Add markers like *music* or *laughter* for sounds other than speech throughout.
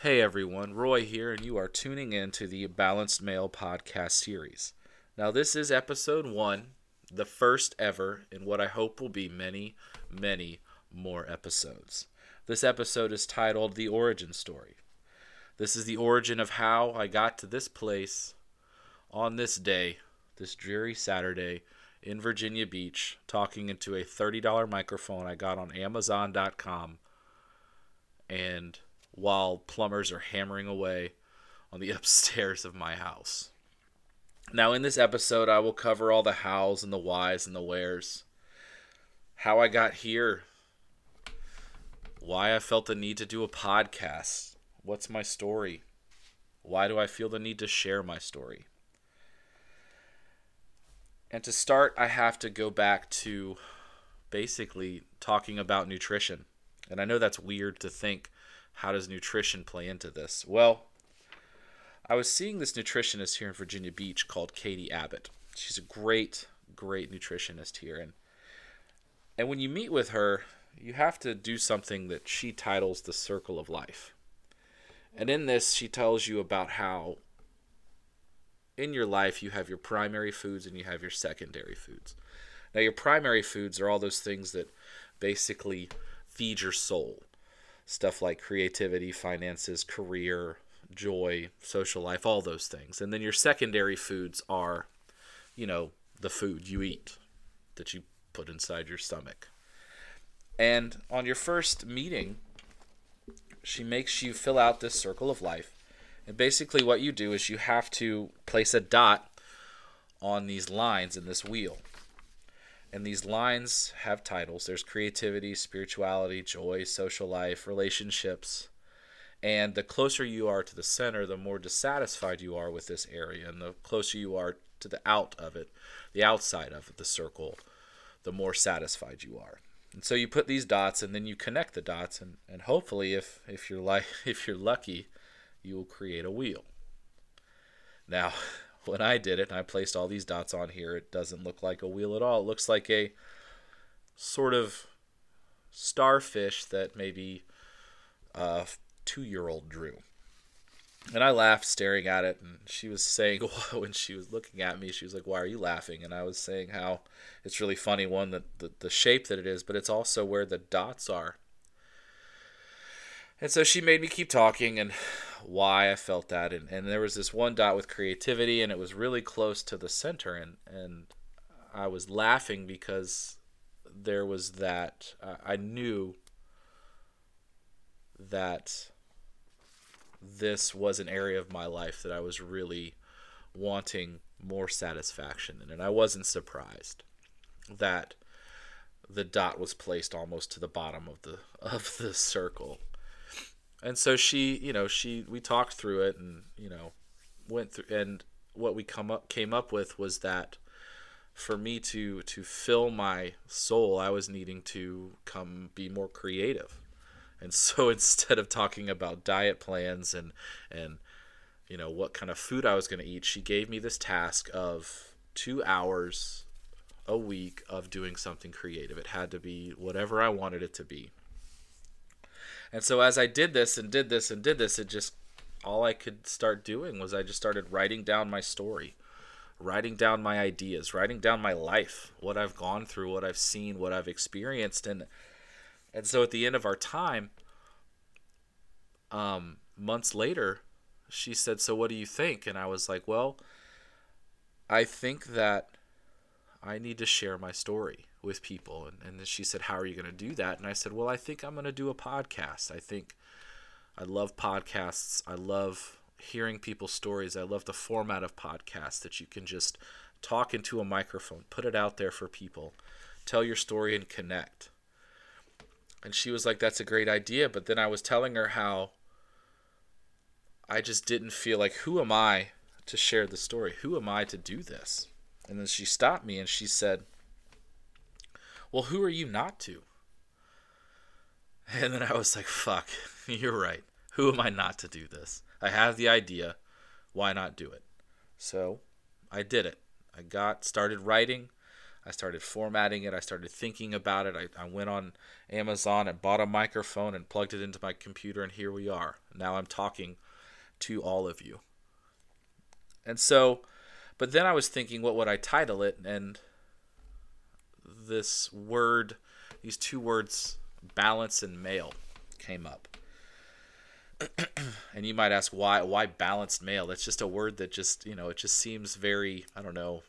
Hey everyone, Roy here, and you are tuning in to the Balanced Male podcast series. Now, this is episode one, the first ever in what I hope will be many, many more episodes. This episode is titled The Origin Story. This is the origin of how I got to this place on this day, this dreary Saturday in Virginia Beach, talking into a $30 microphone I got on Amazon.com. And while plumbers are hammering away on the *laughs* upstairs of my house. Now, in this episode, I will cover all the hows and the whys and the wheres. How I got here, why I felt the need to do a podcast, what's my story, why do I feel the need to share my story. And to start, I have to go back to basically talking about nutrition. And I know that's weird to think how does nutrition play into this? Well, I was seeing this nutritionist here in Virginia Beach called Katie Abbott. She's a great, great nutritionist here, and and when you meet with her, you have to do something that she titles the circle of life. And in this, she tells you about how in your life you have your primary foods and you have your secondary foods. Now, your primary foods are all those things that basically feed your soul stuff like creativity, finances, career, joy, social life, all those things. And then your secondary foods are, you know, the food you eat that you put inside your stomach. And on your first meeting, she makes you fill out this circle of life. And basically, what you do is you have to place a dot on these lines in this wheel. And these lines have titles there's creativity, spirituality, joy, social life, relationships. And the closer you are to the center, the more dissatisfied you are with this area. And the closer you are to the out of it, the outside of the circle, the more satisfied you are. And so you put these dots and then you connect the dots and, and hopefully if, if you're like *laughs* if you're lucky, you will create a wheel. Now, *laughs* when I did it and I placed all these dots on here, it doesn't look like a wheel at all. It looks like a sort of starfish that maybe a two year old drew. And I laughed staring at it, and she was saying, *laughs* when she was looking at me, she was like, Why are you laughing? And I was saying how it's really funny, one, that the, the shape that it is, but it's also where the dots are. And so she made me keep talking and why I felt that. And, and there was this one dot with creativity, and it was really close to the center. And, and I was laughing because there was that, uh, I knew that this was an area of my life that I was really wanting more satisfaction in. And I wasn't surprised that the dot was placed almost to the bottom of the *laughs* of the circle and so she you know she we talked through it and you know went through and what we come up came up with was that for me to to fill my soul i was needing to come be more creative. And so *laughs* instead of talking about diet plans and and you know what kind of food i was going to eat she gave me this task of two hours a week of doing something creative. It had to be whatever i wanted it to be and so as I did this and did this and did this, it just all I could start doing was I just started writing down my story, writing down my ideas, writing down my life, what I've gone through, what I've seen, what I've experienced, and and so at the end of our time, um, months later, she said, "So what do you think?" And I was like, "Well, I think that I need to share my story with people. And, and she said, How are you going to do that? And I said, Well, I think I'm going to do a podcast. I think I love podcasts. I love hearing people's stories. I love the format of podcasts that you can just talk into a microphone, put it out there for people, tell your story, and connect. And she was like, That's a great idea. But then I was telling her how I just didn't feel like, Who am I to share the story? Who am I to do this? And then she stopped me and she said, well, who are you not to? And then I was like, fuck, *laughs* you're right. Who am I not to do this? I have the idea. Why not do it? So I did it. I got started writing. I started formatting it. I started thinking about it. I, I went on Amazon and bought a microphone and plugged it into my computer, and here we are. Now I'm talking to all of you. And so, but then I was thinking, what would I title it? And this word, these two words, balance and male, came up. *clears throat* and you might ask why why balanced male? That's just a word that just you know it just seems very i don't know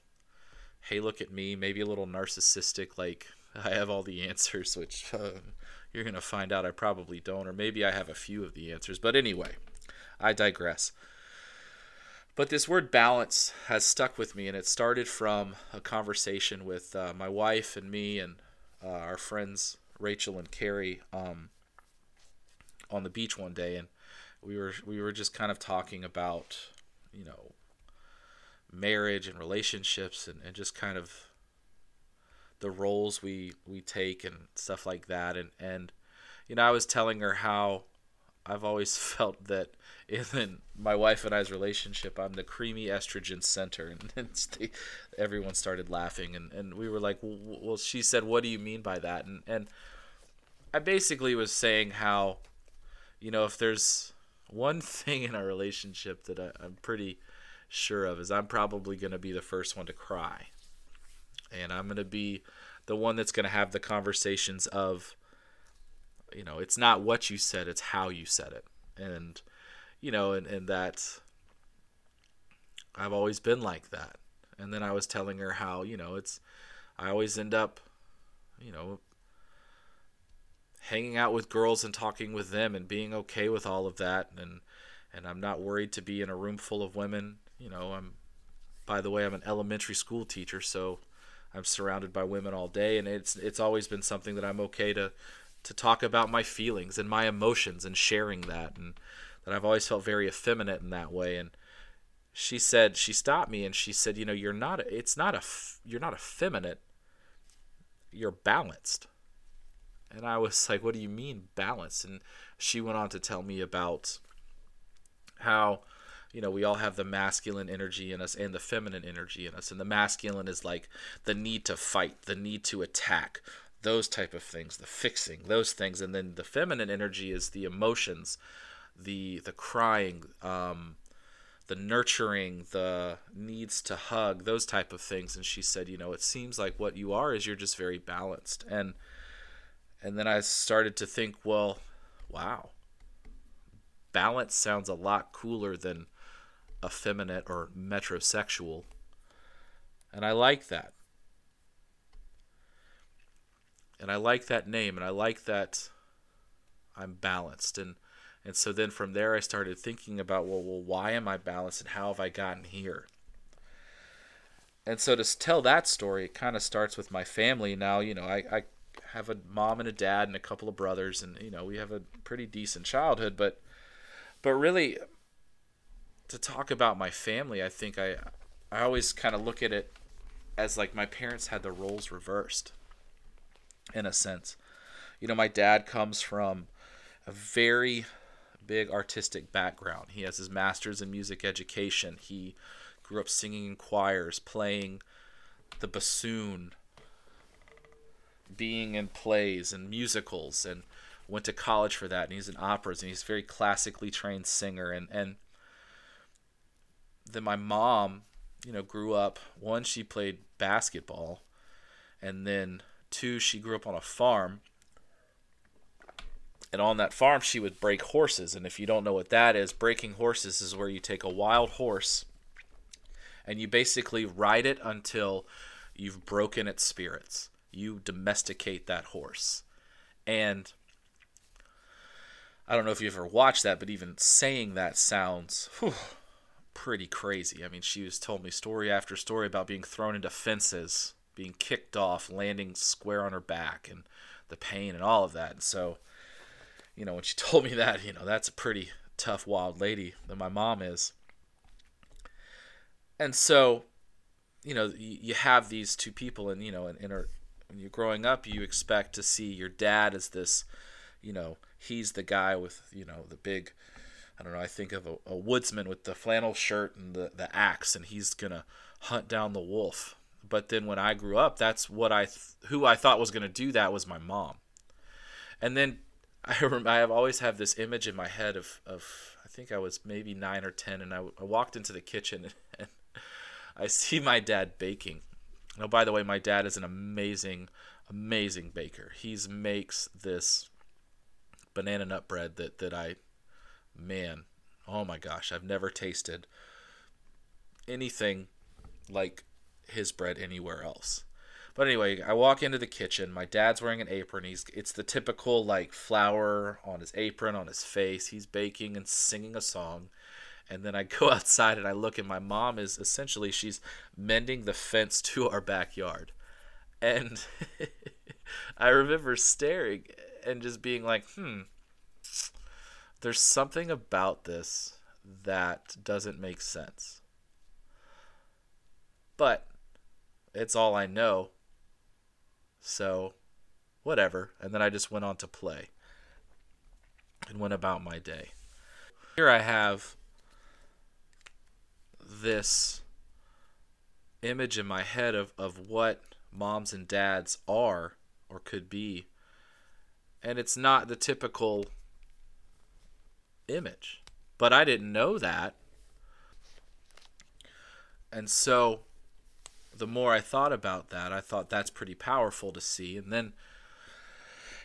hey look at me maybe a little narcissistic like *laughs* i have all the answers which uh, *laughs* you're to find out i probably don't or maybe i have a few of the answers. But anyway i digress but this word balance has stuck with me and it started from a conversation with uh, my wife and me and uh, our friends rachel and carrie um, on the beach one day and we were we were just kind of talking about you know marriage and relationships and, and just kind of the roles we we take and stuff like that. And and you know I was telling her how I've always *laughs* felt that in my wife and I's relationship I'm the creamy estrogen center *laughs* and, they, everyone started laughing and, and we were like well she said what do you mean by that and and I basically was saying how you know if there's one *laughs* thing in our relationship that I, I'm pretty sure of is I'm probably going to be the first one to cry. And I'm going to be the one that's going to have the conversations of, you know, it's not what you said, it's how you said it. And, you know, and, and that I've always been like that. And then I was telling her how, you know, it's, I always end up, you know, hanging out with girls and talking with them and being okay with all of that and and I'm not worried to be in a room full of women. You know, I'm by the way, I'm an elementary school teacher, so I'm surrounded by women all day and it's it's always been something that I'm okay to to talk about my feelings and my emotions and sharing that and that I've always felt very effeminate in that way and she said she stopped me and she said, "You know, you're not it's not a you're not effeminate. You're balanced." And I was like, what do you mean balanced And she went on to tell me about how, you know, we all have the masculine energy in us and the feminine energy in us. And the masculine is like the need to fight, the need to attack, those type of things, the fixing, those things. And then the feminine energy is the emotions, the the crying, um, the nurturing, the needs to hug, those type of things. And she said, you know, it seems like what you are is you're just very balanced. And and then I started to think, well, wow. Balance sounds a lot cooler than effeminate or metrosexual. And I like that. And I like that name and I like that I'm balanced and and so then from there I started thinking about well well why am I balanced and how have I gotten here? And so to tell that story, it kind of starts with my family. Now, you know, I, I have a mom and a dad and a couple of brothers, and you know we have a pretty decent childhood. But but really, to talk about my family, I think I I always kind of look at it as like my parents had the roles reversed, in a sense. You know, my dad comes from a very big artistic background. He has his master's in music education. He grew up singing in choirs, playing the bassoon, being in plays and musicals and went to college for that and he's in operas and he's a very classically trained singer and and then my mom you know grew up one she played basketball and then two she grew up on a farm and on that farm she would break horses and if you don't know what that is breaking horses is where you take a wild horse and you basically ride it until you've broken its spirits you domesticate that horse. And I don't know if you ever watched that, but even saying that sounds whew, pretty crazy. I mean, she has told me story after story about being thrown into fences, being kicked off, landing square on her back, and the pain and all of that. And so, you know, when she *laughs* told me that, you know, that's a pretty tough, wild lady that my mom is. And so, you know, you have these two people, and you know, in, in her when you're growing up, you expect to see your dad as this, you know, he's the guy with, you know, the big, I don't know, I think of a, a woodsman with the flannel shirt and the, the axe, and he's to hunt down the wolf. But then when I grew up, that's what I th- who I thought was going to do that was my mom. And then *laughs* I I have always have this image in my head of of I think I was maybe 9 or 10 and I, walked into the kitchen and, *laughs* and I see my dad baking. Oh, by the way, my dad is an amazing amazing baker. He makes this banana nut bread that that I man, oh my gosh, I've never tasted anything like his bread anywhere else. But anyway, I walk into the kitchen. My dad's wearing an apron. He's it's the typical like flour on his apron on his face. He's baking and singing a song. And then I go *laughs* outside and I look and my mom is essentially she's mending the fence to our backyard. And *laughs* I remember staring and just being like, "Hmm, there's something about this that doesn't make sense." But it's all I know. So, whatever. And then I just went on to play and went about my day. Here I have this image in my head of, of what moms and dads are or could be. And it's not the typical image. But I didn't know that. And so the more I thought about that, I thought that's pretty powerful to see. And then,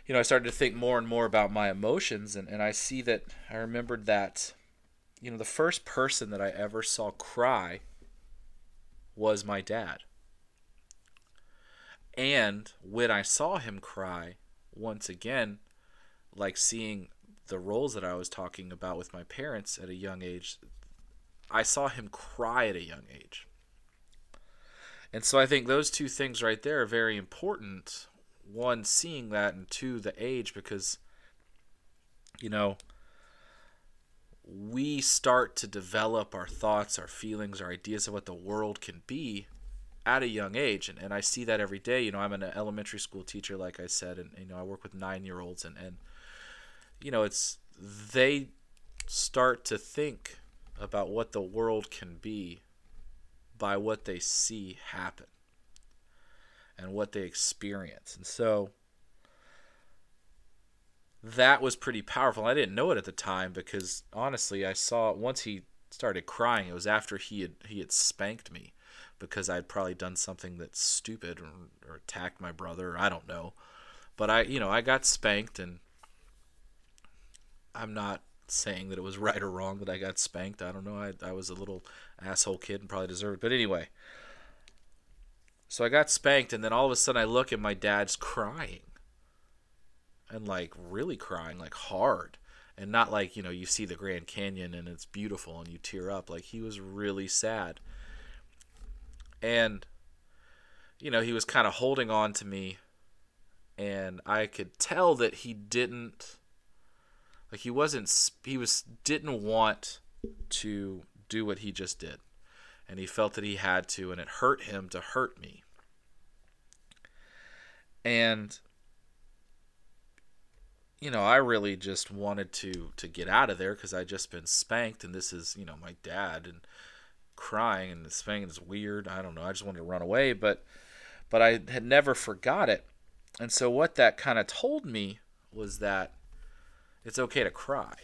you know, I started to think more and more about my emotions, and, and I see that I remembered that, you know, the first person that I ever saw cry was my dad. And when I saw him cry, once again, like seeing the roles that I was talking about with my parents at a young age, I saw him cry at a young age. And so I think those two things right there are very important. One, seeing that, and two, the age, because, you know, we start to develop our thoughts, our feelings, our ideas of what the world can be at a young age. And, and I see that every day. You know, I'm an elementary school teacher, like I said, and, you know, I work with nine year olds, and, and, you know, it's, they start to think about what the world can be by what they see happen and what they experience. And so that was pretty powerful. I didn't know it at the time because honestly, I saw once he started crying, it was after he had he had spanked me because I'd probably done something that's stupid or, or attacked my brother. I don't know, but I you know I got spanked and I'm not saying that it was *laughs* right or wrong that I got spanked. I don't know. I, I was a little asshole kid and probably deserved it. But anyway, so I got spanked, and then all of a sudden I look and my dad's crying. And like really crying, like hard. And not like, you know, you see the Grand Canyon and it's beautiful and you tear up. Like he was really sad. And, you know, he was kind of holding on to me. And I could tell that he didn't like he wasn't he was didn't want to do what he just did. And he felt that he had to and it hurt him to hurt me. And you know, I really just wanted to to get out of there because I just been spanked, and this is you know my dad and crying and spanking is weird. I don't know. I just wanted to run away, but but I had never forgot it, and so what that kind of told me was that it's okay to cry.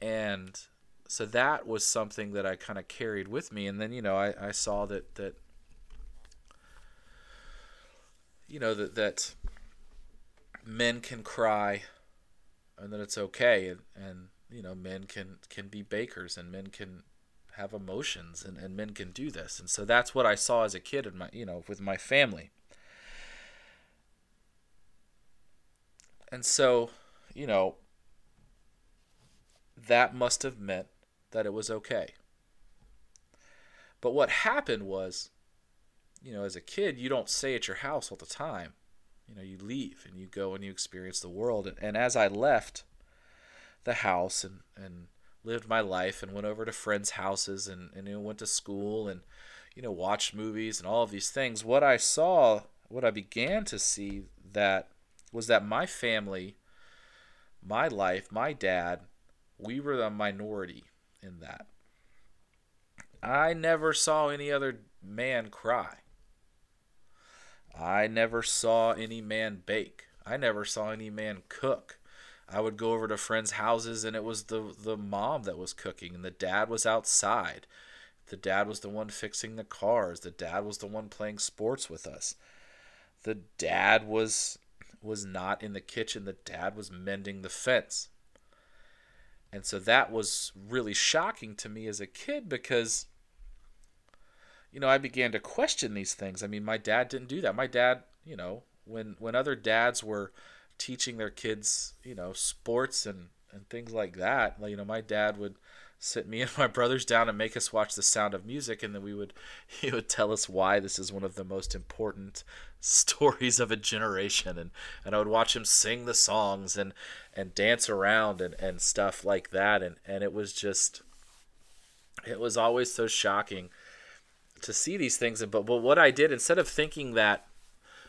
And so that was something that I kind of carried with me. And then, you know, I, I saw that, that, you know, that, that men can cry and that it's okay. And, and, you know, men can, can be bakers and men can have emotions and, and men can do this. And so that's what I saw as a kid in my, you know, with my family. And so, you know, that must have meant that it was okay. But what happened was, you know, as a kid, you don't stay at your house all the time. You know, you leave and you go and you experience the world. And, and as I left the house and, and lived my life and went over to friends' houses and, and you know, went to school and, you know, watched movies and all of these things, what I saw, what I began to see that was that my family, my life, my dad, we were the minority in that. I never saw any other man cry. I never saw any man bake. I never saw any man cook. I would go over to friends' houses and it was the the mom that was cooking and the dad was outside. The dad was the one fixing the cars. The dad was the one playing sports with us. The dad was was not in the kitchen. The dad was mending the fence. And so that was really shocking to me as a kid because you know, I began to question these things. I mean, my dad didn't do that. My dad, you know, when when other dads were teaching their kids, you know, sports and and things like that, you know, my dad would sit me and my brothers down and make us watch The Sound of Music, and then we would *laughs* he would tell us why this is one of the most important *laughs* stories of a generation, and and I would watch him sing the songs and and dance around and and stuff like that, and and it was just it was always so shocking to see these things. and But but what I did instead of thinking that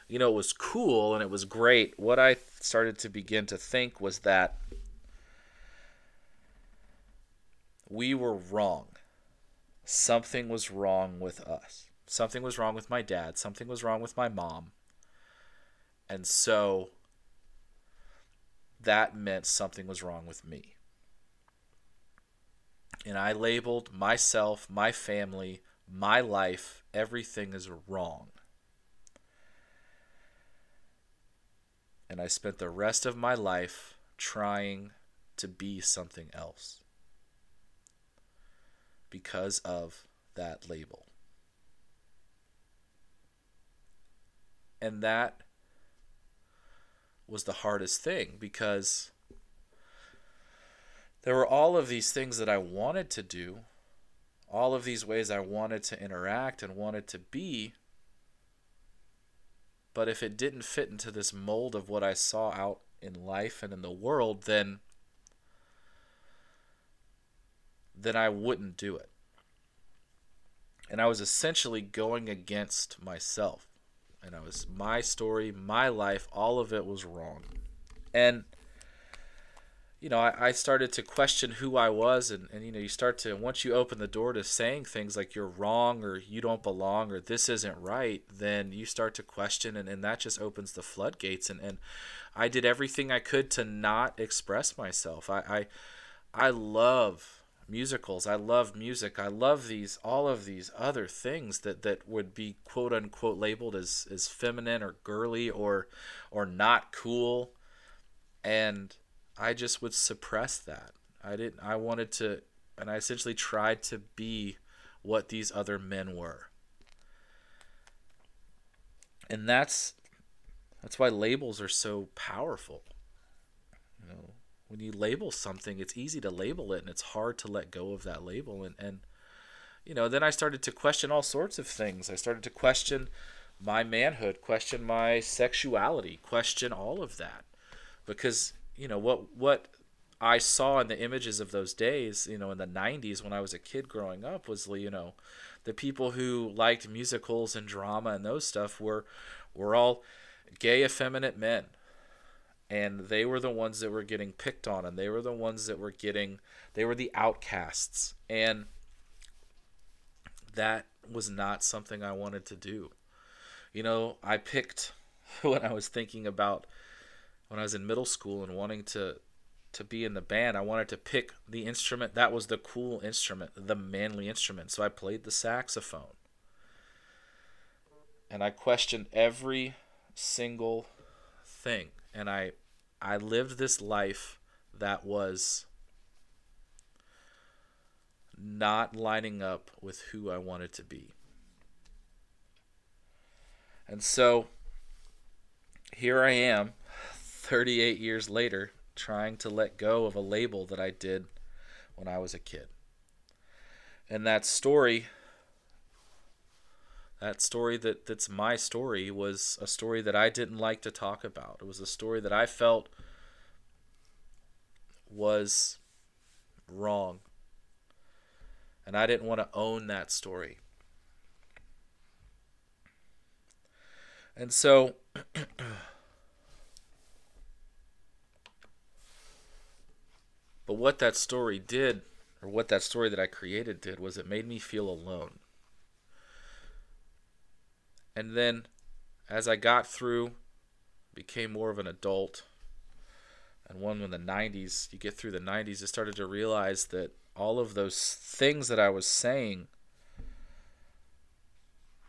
you know it was cool and it was great, what I started to begin to think was that we were wrong. Something was wrong with us. Something was wrong with my dad. Something was wrong with my mom. And so that meant something was wrong with me. And I labeled myself, my family, my life, everything is wrong. And I spent the rest of my life trying to be something else because of that label. And that was the hardest thing because there were all of these things that I wanted to do all of these ways I wanted to interact and wanted to be. But if it didn't fit into this mold of what I saw out in life and in the world, then then I wouldn't do it. And I was essentially going against myself. And I was my story, my life, all of it was wrong. And you know, I, I started to question who I was, and, and you know, you start to once you open the door to saying things like you're wrong or you don't belong or this isn't right, then you start to question, and, and that just opens the floodgates. And, and I did everything I could to not express myself. I, I, I love musicals. I love music. I love these all of these other things that that would be quote unquote labeled as as feminine or girly or or not cool. And I just would suppress that. I didn't I wanted to and I essentially tried to be what these other men were. And that's that's why labels are so powerful. When you label something, it's easy to label it and it's hard to let go of that label and and you know, then I started to question all sorts of things. I started to question my manhood, question my sexuality, question all of that. Because you know what what I saw in the images of those days, you know, in the 90s when I was a kid growing up was you know, the people who liked musicals and drama and those stuff were were all gay effeminate men. And they were the ones that were getting picked on and they were the ones that were getting they were the outcasts. And that was not something I wanted to do. You know, I picked *laughs* when I was thinking about when I was in middle school and wanting to to be in the band, I wanted to pick the instrument that was the cool instrument, the manly instrument. So I played the saxophone. And I questioned every single thing and I I lived this life that was not lining up with who I wanted to be. And so here I am 38 years later trying to let go of a label that I did when I was a kid. And that story that story that that's my story was a story that I didn't like to talk about. It was a story that I felt was wrong. And I didn't want to own that story. And so *clears throat* But what that story did or what that story that I created did was it made me feel alone. And then as I got through, became more of an adult, and one in the 90s, you get through the 90s, I started to realize that all of those things that I was saying,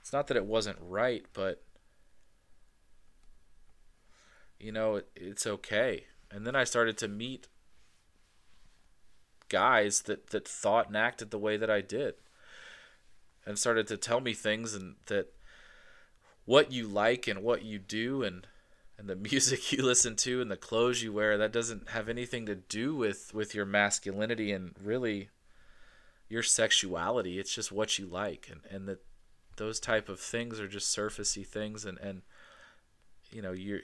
it's not that it wasn't right, but you know, it, it's okay. And then I started to meet guys that, that thought and acted the way that I did and started to tell me things and that what you like and what you do and and the *laughs* music you listen to and the clothes you wear that doesn't have anything to do with with your masculinity and really your sexuality. It's just what you like and and that those type of things are just surfacey things and and you know you're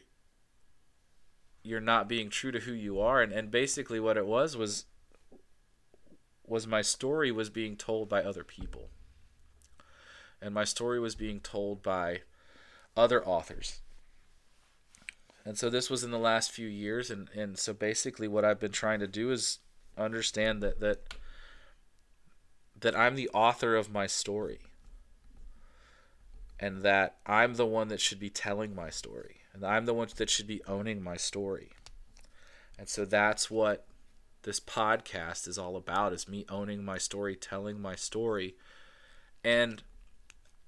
you're not being true to who you are. And and basically what it was was was my story was being told by other people. And my story was being told by other authors. And so this was in the last few years and and so basically what I've been trying to do is understand that that that I'm the author of my story. And that I'm the one that should be telling my story. And I'm the one that should be owning my story. And so that's what this podcast is all about is me owning my story, telling my story. And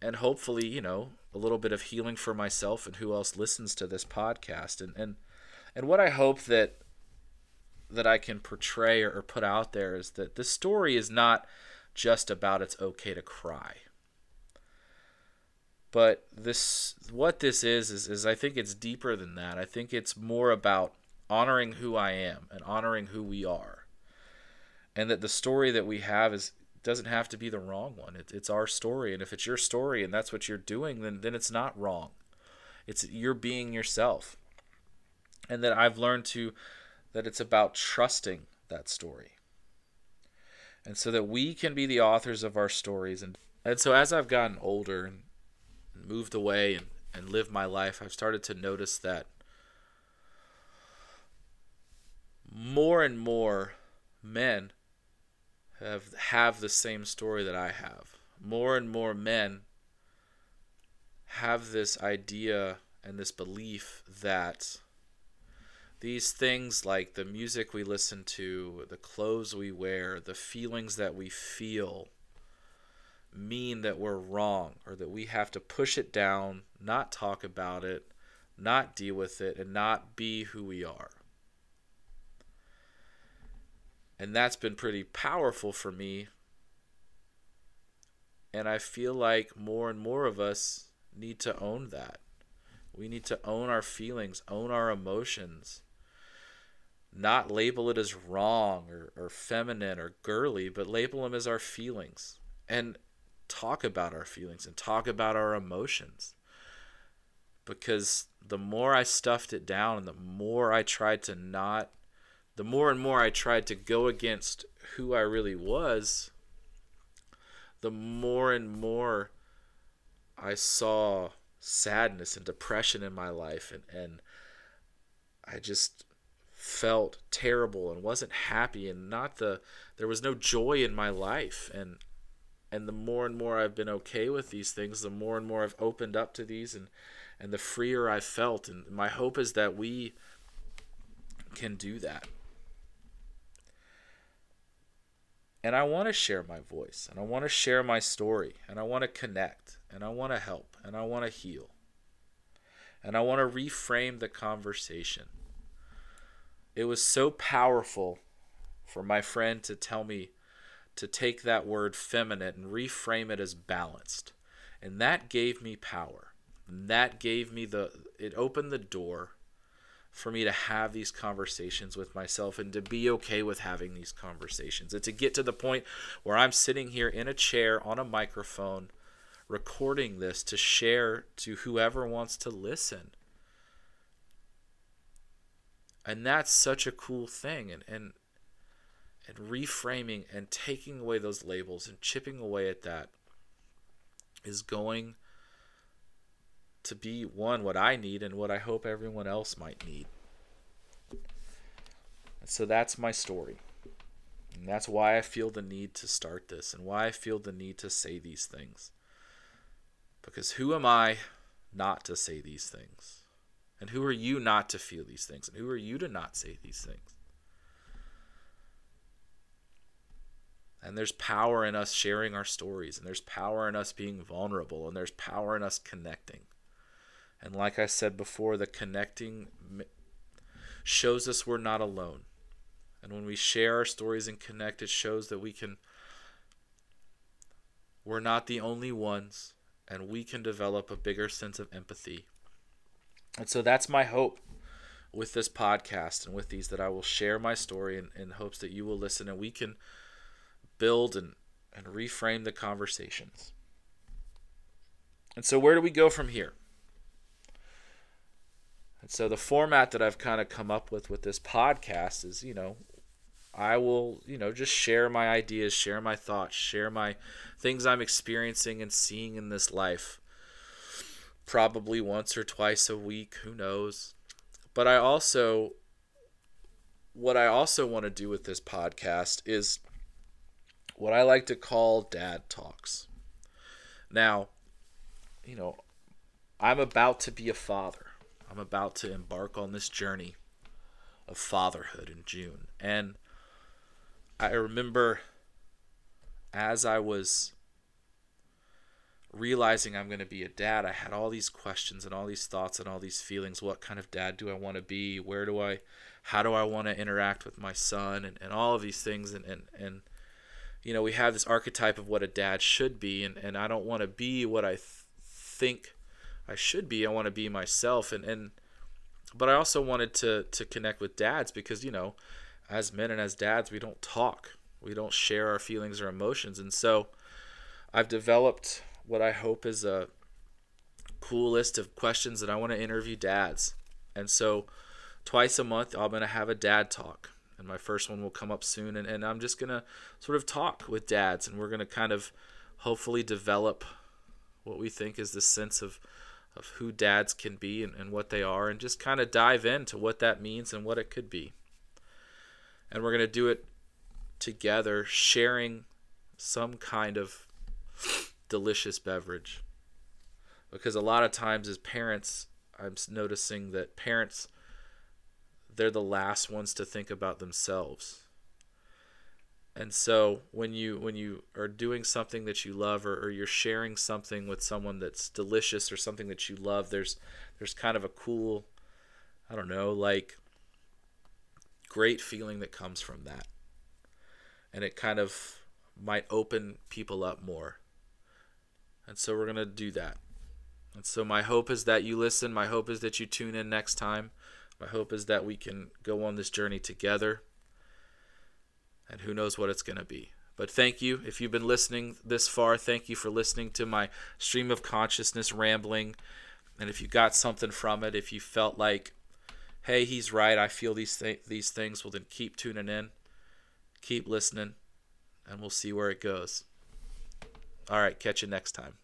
and hopefully, you know, a little bit of healing for myself and who else listens to this podcast and and and what I hope that that I can portray or, or put out there is that this story is not just about it's okay to cry. But this what this is, is is I think it's deeper than that. I think it's more about honoring who I am and honoring who we are. And that the story that we have is doesn't have to be the wrong one. It, it's our story, and if it's your story and that's what you're doing, then then it's not wrong. It's you're being yourself, and that I've learned to that it's about trusting that story, and so that we can be the authors of our stories. And and so as I've gotten older and moved away and and lived my life, I've started to notice that more and more men have have the same story that I have. More and more men have this idea and this belief that these things like the music we listen to, the clothes we wear, the feelings that we feel mean that we're wrong or that we have to push it down, not talk about it, not deal with it, and not be who we are and that's been pretty powerful for me. And i feel like more and more of us need to own that. We need to own our feelings own our emotions. Not label it as wrong or, or feminine or girly but label them as our feelings. And talk about our feelings and talk about our emotions. Because the more i stuffed it down and the more i tried to not the more and more I tried to go against who I really was, the more and more I saw sadness and depression in my life and, and I just felt terrible and wasn't happy and not the there was no joy in my life. And and the more and more I've been okay with these things the more and more I've opened up to these and and the freer I felt. And my hope is that we can do that And I want to share my voice and I want to share my story and I want to connect and I want to help and I want to heal. And I want to reframe the conversation. It was so powerful for my friend to tell me to take that word feminine and reframe it as balanced. And that gave me power. And that gave me the, it opened the door for me to have these conversations with myself and to be okay with having these conversations and to get to the point where I'm sitting here in a chair on a microphone recording this to share to whoever wants to listen. And that's such a cool thing and and and reframing and taking away those labels and chipping away at that is going to be one what I need and what I hope everyone else might need. So that's my story. And that's why I feel the need to start this and why I feel the need to say these things. Because who am I not to say these things? And who are you not to feel these things? And who are you to not say these things? And there's power in us sharing our stories, and there's power in us being vulnerable, and there's power in us connecting. And like I said before, the connecting shows us we're not alone. And when we share our stories and connect, it shows that we can, we're not the only ones, and we can develop a bigger sense of empathy. And so that's my hope with this podcast and with these that I will share my story in, in hopes that you will listen and we can build and, and reframe the conversations. And so, where do we go from here? And so, the format that I've kind of come up with with this podcast is, you know, I will, you know, just share my ideas, share my thoughts, share my things I'm experiencing and seeing in this life. Probably once or twice a week, who knows. But I also, what I also want to do with this podcast is what I like to call dad talks. Now, you know, I'm about to be a father. I'm about to embark on this journey of fatherhood in June. And I remember as I was realizing I'm going to be a dad, I had all these questions and all these thoughts and all these feelings. What kind of dad do I want to be? Where do I, how do I want to interact with my son? And, and all of these things. And, and, and, you know, we have this archetype of what a dad should be. And, and I don't want to be what I th- think I should be. I want to be myself. And, and, but I also wanted to, to connect with dads because, you know, as men and as dads, we don't talk. We don't share our feelings or emotions. And so I've developed what I hope is a cool list of questions that I want to interview dads. And so twice a month, I'm to have a dad talk. And my first one will come up soon. And, and I'm just to sort of talk with dads. And we're to kind of hopefully develop what we think is the sense of, of who dads can be and, and what they are. And just kind of dive into what that means and what it could be and we're going to do it together, sharing some kind of delicious beverage. Because a lot of times, as parents, I'm noticing that parents, they're the last ones to think about themselves. And so when you when you are doing something that you love or, or you're sharing something with someone that's delicious or something that you love, there's there's kind of a cool I don't know, like great feeling that comes from that. And it kind of might open people up more. And so we're going to do that. And so my hope is that you listen. My hope is that you tune in next time. My hope is that we can go on this journey together. And who knows what it's going to be. But thank you. If you've been listening this far, thank you for listening to my stream of consciousness rambling. And if you got something from it, if you felt like hey, he's right. I feel these th- these things. Well, then keep tuning in, keep listening, and we'll see where it goes. All right, catch you next time.